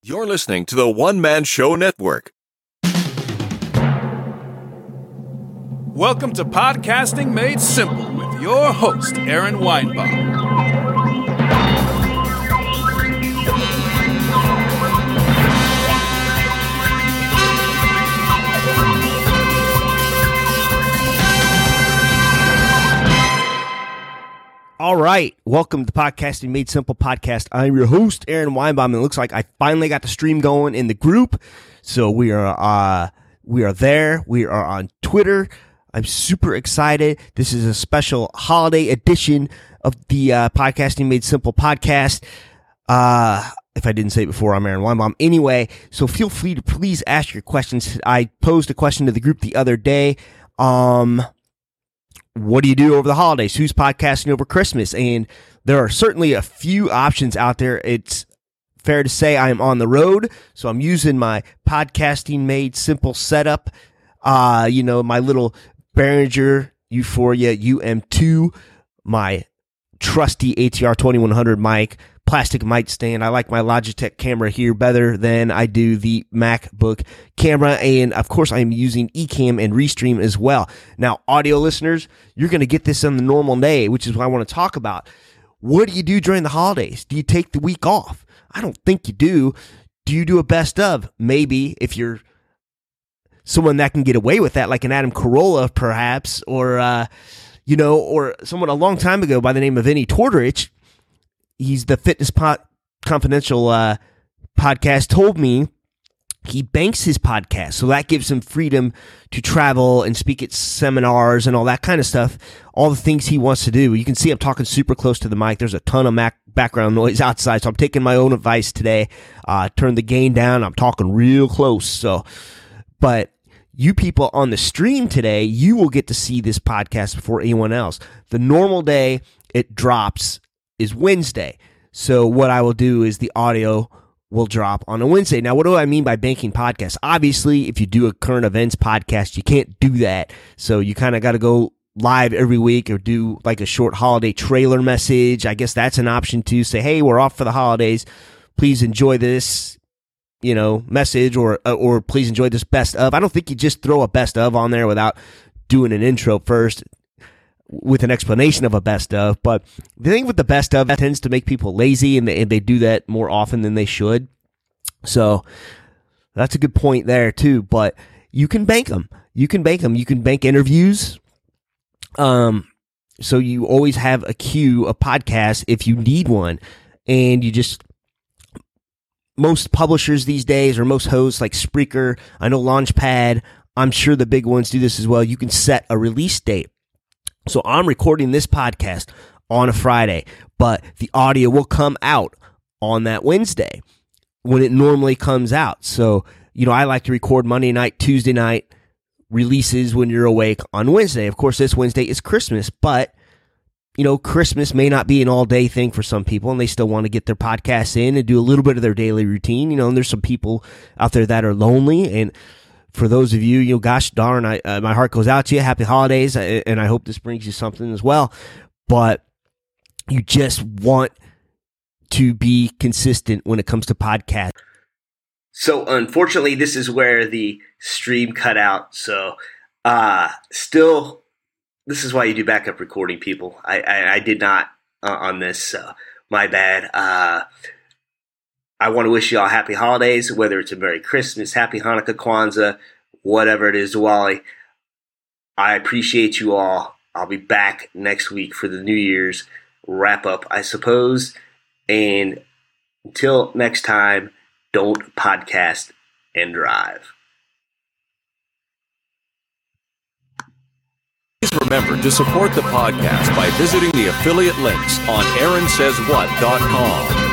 You're listening to the One Man Show Network. Welcome to Podcasting Made Simple with your host, Aaron Weinbaum. All right, welcome to Podcasting Made Simple podcast. I'm your host, Aaron Weinbaum. And It looks like I finally got the stream going in the group, so we are uh we are there. We are on Twitter. I'm super excited. This is a special holiday edition of the uh, Podcasting Made Simple podcast. Uh, if I didn't say it before, I'm Aaron Weinbaum. Anyway, so feel free to please ask your questions. I posed a question to the group the other day. Um, what do you do over the holidays? Who's podcasting over Christmas? And there are certainly a few options out there. It's fair to say I am on the road, so I'm using my podcasting made simple setup. Uh, you know, my little Behringer U-Phoria UM2, my trusty ATR 2100 mic, plastic mic stand. I like my Logitech camera here better than I do the MacBook camera. And of course, I'm using Ecamm and Restream as well. Now, audio listeners, you're going to get this on the normal day, which is what I want to talk about. What do you do during the holidays? Do you take the week off? I don't think you do. Do you do a best of? Maybe if you're someone that can get away with that, like an Adam Carolla, perhaps, or, uh, you know, or someone a long time ago by the name of Vinnie Tortorich he's the Fitness Pot Confidential uh, podcast told me he banks his podcast, so that gives him freedom to travel and speak at seminars and all that kind of stuff. All the things he wants to do. You can see I'm talking super close to the mic. There's a ton of Mac background noise outside, so I'm taking my own advice today. Uh, turn the gain down. I'm talking real close. So, but you people on the stream today, you will get to see this podcast before anyone else. The normal day it drops is Wednesday. So what I will do is the audio will drop on a Wednesday. Now, what do I mean by banking podcasts? Obviously, if you do a current events podcast, you can't do that. So you kind of got to go live every week or do like a short holiday trailer message. I guess that's an option to say, Hey, we're off for the holidays. Please enjoy this, you know, message or, uh, or please enjoy this best of. I don't think you just throw a best of on there without doing an intro first with an explanation of a best of. But the thing with the best of that tends to make people lazy and they, and they do that more often than they should. So that's a good point there too. But you can bank them. You can bank them. You can bank interviews. Um, so you always have a queue a podcast if you need one, and you just most publishers these days or most hosts like Spreaker, I know Launchpad, I'm sure the big ones do this as well. You can set a release date. So I'm recording this podcast on a Friday, but the audio will come out on that Wednesday when it normally comes out. So, you know, I like to record Monday night, Tuesday night releases when you're awake on Wednesday. Of course, this Wednesday is Christmas, but you know, Christmas may not be an all day thing for some people and they still want to get their podcasts in and do a little bit of their daily routine. You know, and there's some people out there that are lonely and for those of you, you know, gosh darn, I, uh, my heart goes out to you. Happy holidays. And I hope this brings you something as well. But you just want to be consistent when it comes to podcast. So unfortunately, this is where the stream cut out. So, uh, still, this is why you do backup recording, people. I, I, I did not uh, on this. So my bad. Uh, I want to wish you all happy holidays, whether it's a Merry Christmas, Happy Hanukkah, Kwanzaa, whatever it is, Diwali. I appreciate you all. I'll be back next week for the New Year's wrap up, I suppose. And until next time, don't podcast and drive. Please remember to support the podcast by visiting the affiliate links on AaronSaysWhat.com.